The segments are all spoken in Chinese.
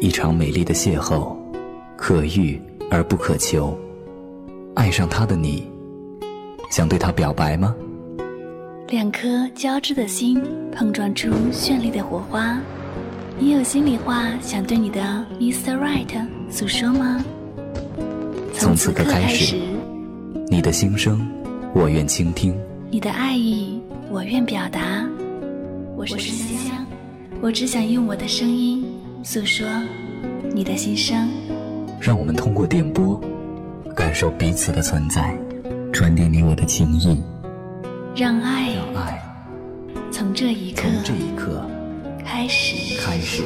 一场美丽的邂逅，可遇而不可求。爱上他的你，想对他表白吗？两颗交织的心碰撞出绚丽的火花，你有心里话想对你的 Mr. Right 诉说吗？从此刻开始，你的心声，我愿倾听；你的爱意，我愿表达。我是香香，我只想用我的声音诉说你的心声。让我们通过电波。感受彼此的存在，传递你我的情谊，让爱让爱从这一刻从这一刻开始开始。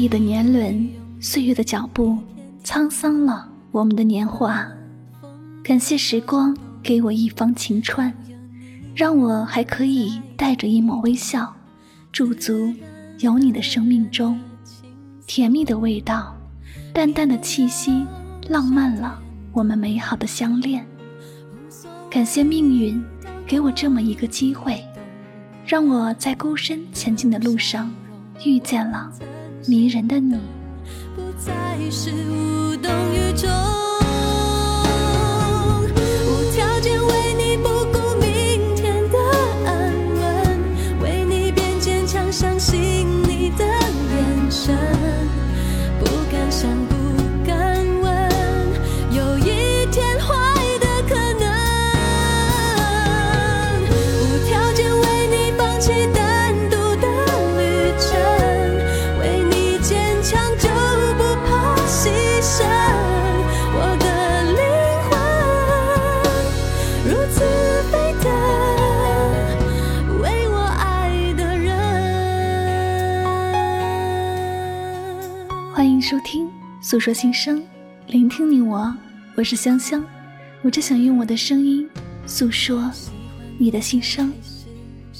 忆的年轮，岁月的脚步，沧桑了我们的年华。感谢时光给我一方晴川，让我还可以带着一抹微笑，驻足有你的生命中。甜蜜的味道，淡淡的气息，浪漫了我们美好的相恋。感谢命运给我这么一个机会，让我在孤身前进的路上遇见了。迷人的你，不再是无动于衷，诉说心声，聆听你我，我是香香，我只想用我的声音诉说你的心声。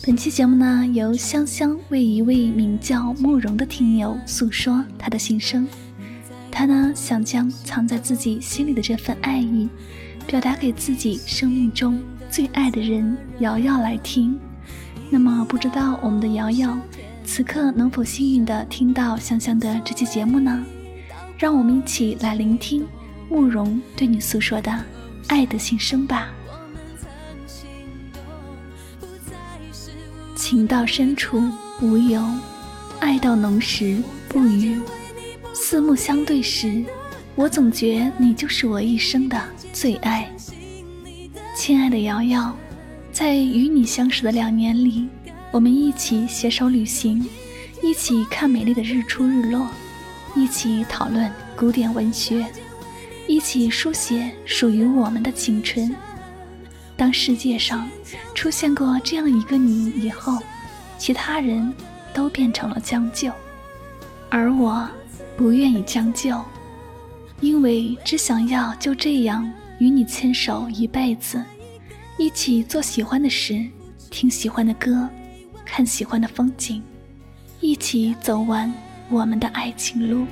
本期节目呢，由香香为一位名叫慕容的听友诉说他的心声。他呢，想将藏在自己心里的这份爱意，表达给自己生命中最爱的人瑶瑶来听。那么，不知道我们的瑶瑶此刻能否幸运的听到香香的这期节目呢？让我们一起来聆听慕容对你诉说的爱的心声吧。情到深处无由，爱到浓时不语。四目相对时，我总觉你就是我一生的最爱。亲爱的瑶瑶，在与你相识的两年里，我们一起携手旅行，一起看美丽的日出日落。一起讨论古典文学，一起书写属于我们的青春。当世界上出现过这样一个你以后，其他人都变成了将就，而我不愿意将就，因为只想要就这样与你牵手一辈子，一起做喜欢的事，听喜欢的歌，看喜欢的风景，一起走完。我们的爱情路，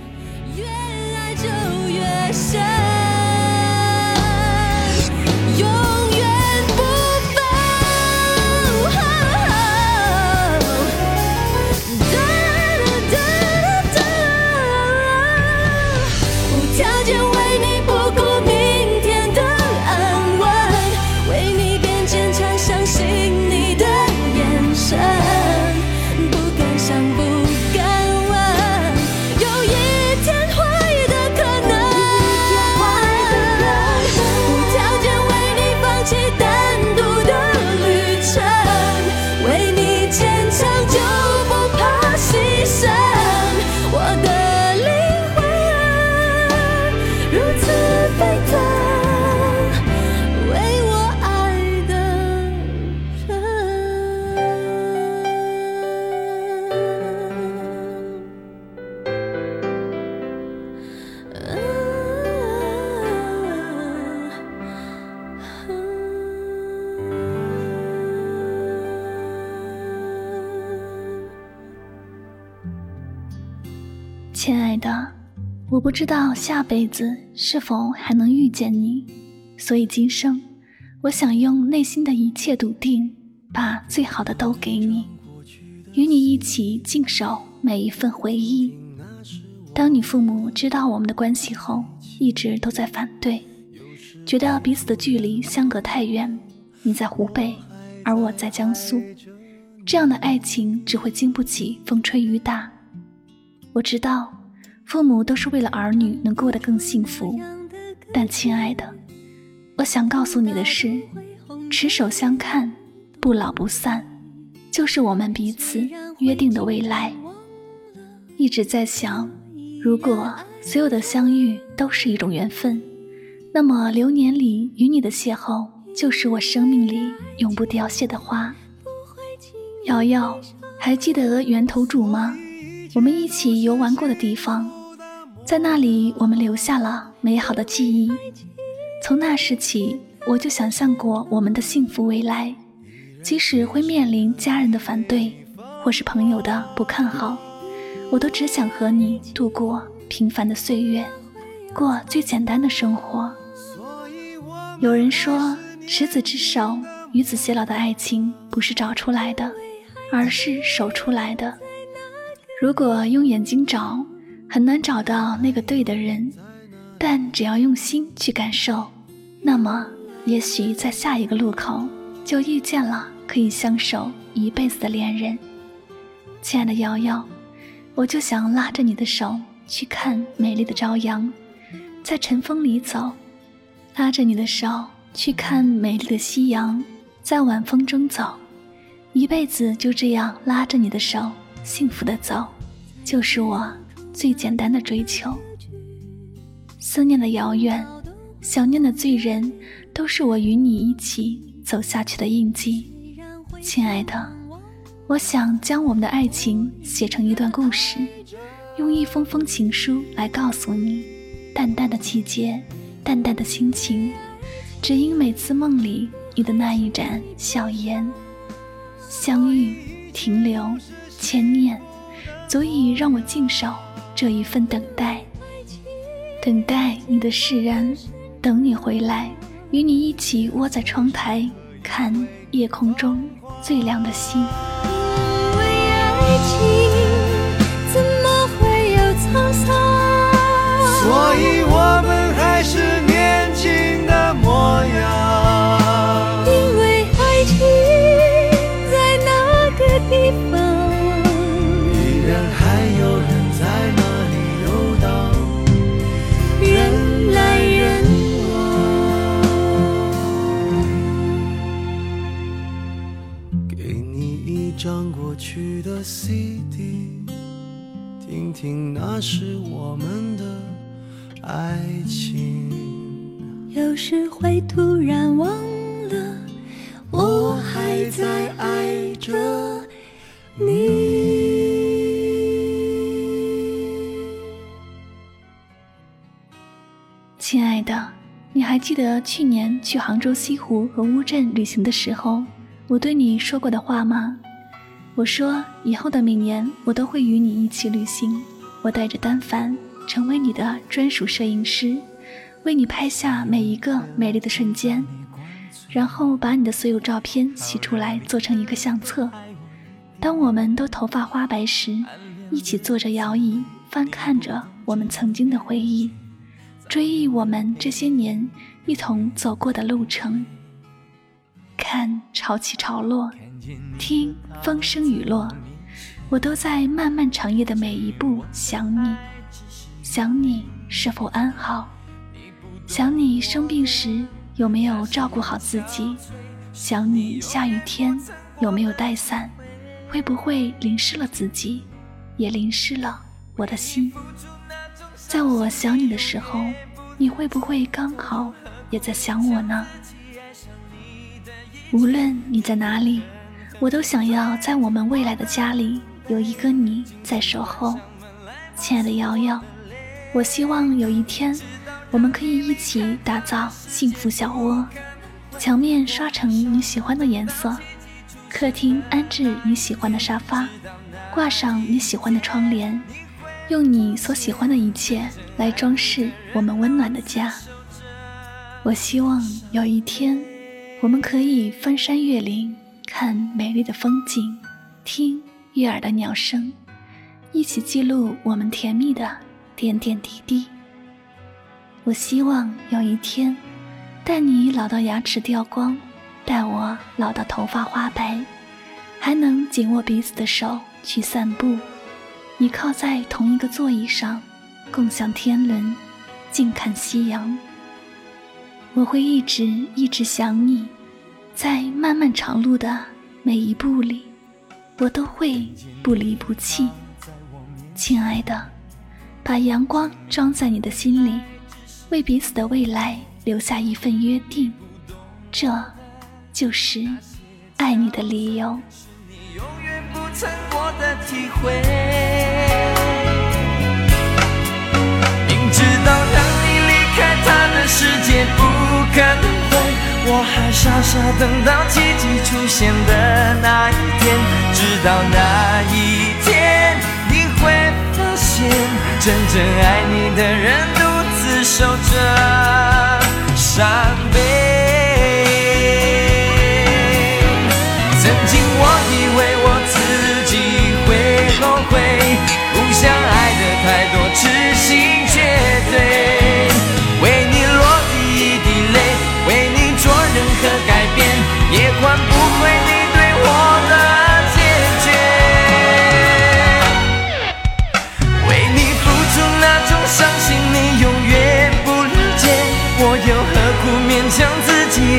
越爱就越深。亲爱的，我不知道下辈子是否还能遇见你，所以今生，我想用内心的一切笃定，把最好的都给你，与你一起静守每一份回忆。当你父母知道我们的关系后，一直都在反对，觉得彼此的距离相隔太远。你在湖北，而我在江苏，这样的爱情只会经不起风吹雨打。我知道，父母都是为了儿女能过得更幸福，但亲爱的，我想告诉你的是，持手相看，不老不散，就是我们彼此约定的未来。一直在想，如果所有的相遇都是一种缘分，那么流年里与你的邂逅，就是我生命里永不凋谢的花。瑶瑶，还记得源头主吗？我们一起游玩过的地方，在那里我们留下了美好的记忆。从那时起，我就想象过我们的幸福未来，即使会面临家人的反对，或是朋友的不看好，我都只想和你度过平凡的岁月，过最简单的生活。有人说，执子之手，与子偕老的爱情不是找出来的，而是守出来的。如果用眼睛找，很难找到那个对的人；但只要用心去感受，那么也许在下一个路口就遇见了可以相守一辈子的恋人。亲爱的瑶瑶，我就想拉着你的手去看美丽的朝阳，在晨风里走；拉着你的手去看美丽的夕阳，在晚风中走。一辈子就这样拉着你的手。幸福的走，就是我最简单的追求。思念的遥远，想念的醉人，都是我与你一起走下去的印记。亲爱的，我想将我们的爱情写成一段故事，用一封封情书来告诉你。淡淡的季节，淡淡的心情，只因每次梦里你的那一盏笑颜，相遇，停留。牵念，足以让我静守这一份等待，等待你的释然，等你回来，与你一起窝在窗台，看夜空中最亮的星。因为爱情，怎么会有沧桑？所以张过去的 CD，听听那时我们的爱情。有时会突然忘了，我还在爱着你。亲爱的，你还记得去年去杭州西湖和乌镇旅行的时候，我对你说过的话吗？我说，以后的每年我都会与你一起旅行。我带着单反，成为你的专属摄影师，为你拍下每一个美丽的瞬间，然后把你的所有照片洗出来，做成一个相册。当我们都头发花白时，一起坐着摇椅，翻看着我们曾经的回忆，追忆我们这些年一同走过的路程。看潮起潮落。听风声雨落，我都在漫漫长夜的每一步想你，想你是否安好，想你生病时有没有照顾好自己，想你下雨天有没有带伞，会不会淋湿了自己，也淋湿了我的心。在我想你的时候，你会不会刚好也在想我呢？无论你在哪里。我都想要在我们未来的家里有一个你在守候，亲爱的瑶瑶。我希望有一天，我们可以一起打造幸福小窝，墙面刷成你喜欢的颜色，客厅安置你喜欢的沙发，挂上你喜欢的窗帘，用你所喜欢的一切来装饰我们温暖的家。我希望有一天，我们可以翻山越岭，看美丽的风景，听悦耳的鸟声，一起记录我们甜蜜的点点滴滴。我希望有一天，带你老到牙齿掉光，带我老到头发花白，还能紧握彼此的手去散步。倚靠在同一个座椅上，共享天伦，静看夕阳。我会一直一直想你，在漫漫长路的每一步里，我都会不离不弃。亲爱的，把阳光装在你的心里，为彼此的未来留下一份约定，这就是爱你的理由。明知道当你离开他的世界不可能会，我还傻傻等到奇迹出现的那一天，直到那一天你会发现，真正爱你的人独自守着伤悲。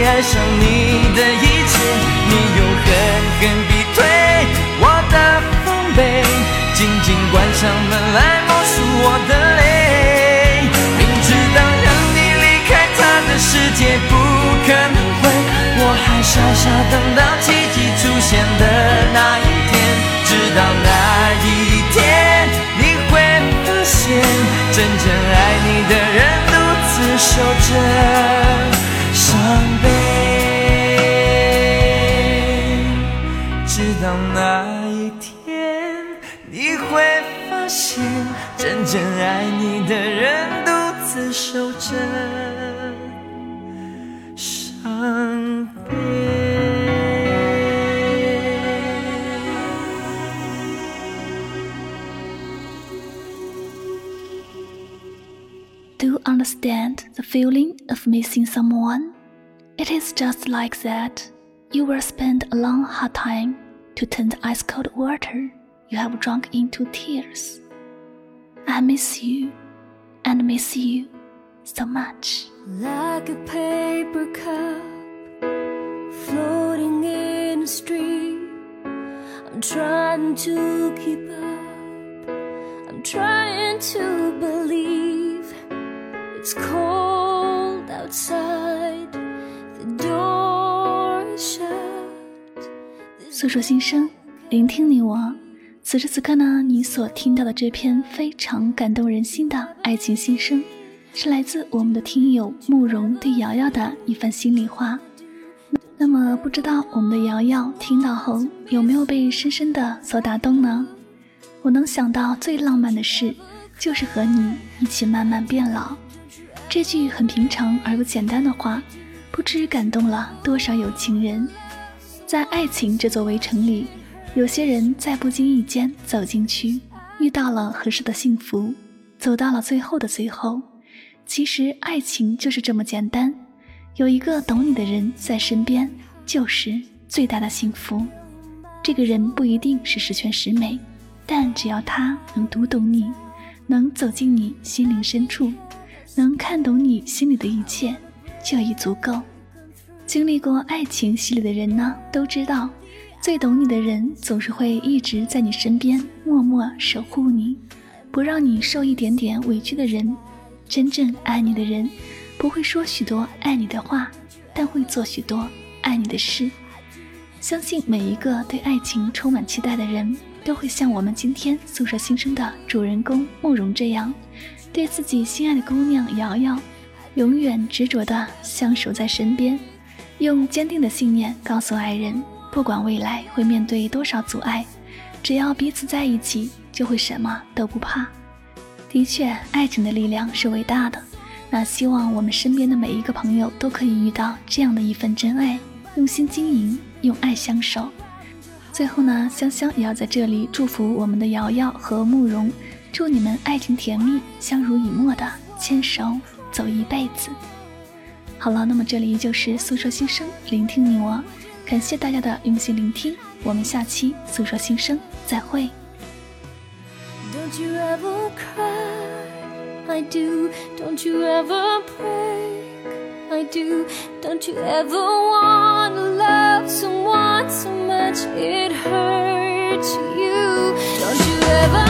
爱上你的一切？你又狠狠逼退我的防备。紧紧关上门来默数我的泪，明知道让你离开他的世界不可能会，我还傻傻等到奇迹出现的那一天，直到那一天你会发现，真正爱你的人独自守着伤悲，到那。真正爱你的人独自守着伤悲。Do you understand the feeling of missing someone? It is just like that. You will spend a long hard time to turn the ice cold water you have drunk into tears. I miss you and miss you so much. Like a paper cup floating in a stream, I'm trying to keep up. I'm trying to believe it's cold outside, the door 诉说心声，聆听你我。此时此刻呢，你所听到的这篇非常感动人心的爱情心声，是来自我们的听友慕容对瑶瑶的一番心里话。那么，不知道我们的瑶瑶听到后有没有被深深的所打动呢？我能想到最浪漫的事，就是和你一起慢慢变老。这句很平常而又简单的话，不知感动了多少有情人。在爱情这座围城里。有些人在不经意间走进去，遇到了合适的幸福，走到了最后的最后。其实爱情就是这么简单，有一个懂你的人在身边，就是最大的幸福。这个人不一定是十全十美，但只要他能读懂你，能走进你心灵深处，能看懂你心里的一切，就已足够。经历过爱情洗礼的人呢，都知道。最懂你的人，总是会一直在你身边，默默守护你，不让你受一点点委屈的人。真正爱你的人，不会说许多爱你的话，但会做许多爱你的事。相信每一个对爱情充满期待的人，都会像我们今天诉说心声的主人公慕容这样，对自己心爱的姑娘瑶瑶，永远执着的相守在身边，用坚定的信念告诉爱人。不管未来会面对多少阻碍，只要彼此在一起，就会什么都不怕。的确，爱情的力量是伟大的。那希望我们身边的每一个朋友都可以遇到这样的一份真爱，用心经营，用爱相守。最后呢，香香也要在这里祝福我们的瑶瑶和慕容，祝你们爱情甜蜜，相濡以沫的牵手走一辈子。好了，那么这里依旧是诉说心声，聆听你我，感谢大家的用心聆听，我们下期诉说心声再会。Don't you ever cry, I do. Don't you ever break, I do. Don't you ever wanna love someone so much it hurts you. Don't you ever.